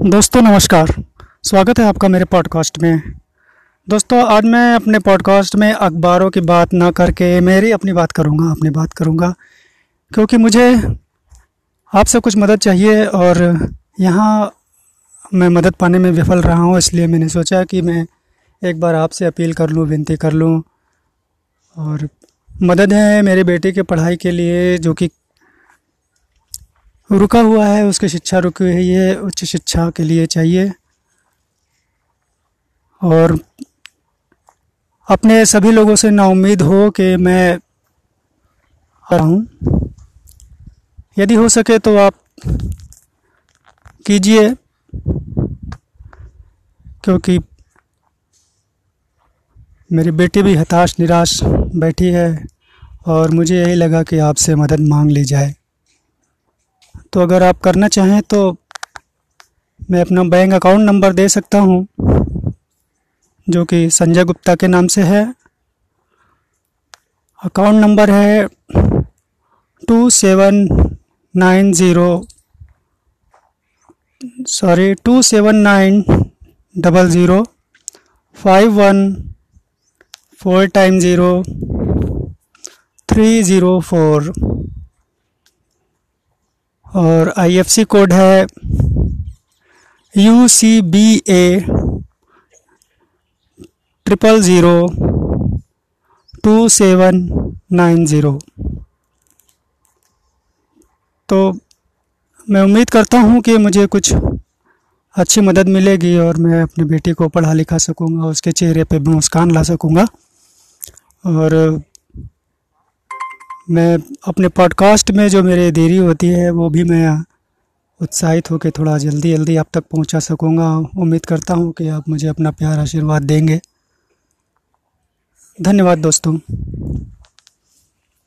दोस्तों, नमस्कार। स्वागत है आपका मेरे पॉडकास्ट में। दोस्तों, आज मैं अपने पॉडकास्ट में अखबारों की बात ना करके मेरी अपनी बात करूँगा, अपनी बात करूँगा, क्योंकि मुझे आपसे कुछ मदद चाहिए और यहाँ मैं मदद पाने में विफल रहा हूँ, इसलिए मैंने सोचा कि मैं एक बार आपसे अपील कर लूँ, विनती कर लूँ। और मदद है मेरी बेटी की पढ़ाई के लिए, जो कि रुका हुआ है, उसकी शिक्षा रुकी हुई है उच्च शिक्षा के लिए चाहिए। और अपने सभी लोगों से ना उम्मीद हो कि मैं आ रहा हूँ। यदि हो सके तो आप कीजिए, क्योंकि मेरी बेटी भी हताश, निराश बैठी है, और मुझे यही लगा कि आपसे मदद मांग ली जाए। तो अगर आप करना चाहें तो मैं अपना बैंक अकाउंट नंबर दे सकता हूँ, जो कि संजय गुप्ता के नाम से है। अकाउंट नंबर है two seven nine zero, sorry, two seven nine double zero, five one four time zero, three zero four. और आईएफसी कोड है U C B A triple zero two seven nine zero तो मैं उम्मीद करता हूँ कि मुझे कुछ अच्छी मदद मिलेगी और मैं अपनी बेटी को पढ़ा लिखा सकूँगा, उसके चेहरे पे मुस्कान ला सकूँगा। और मैं अपने पॉडकास्ट में जो मेरे देरी होती है, वो भी मैं उत्साहित होकर थोड़ा जल्दी जल्दी आप तक पहुँचा सकूँगा। उम्मीद करता हूँ कि आप मुझे अपना प्यार आशीर्वाद देंगे। धन्यवाद दोस्तों।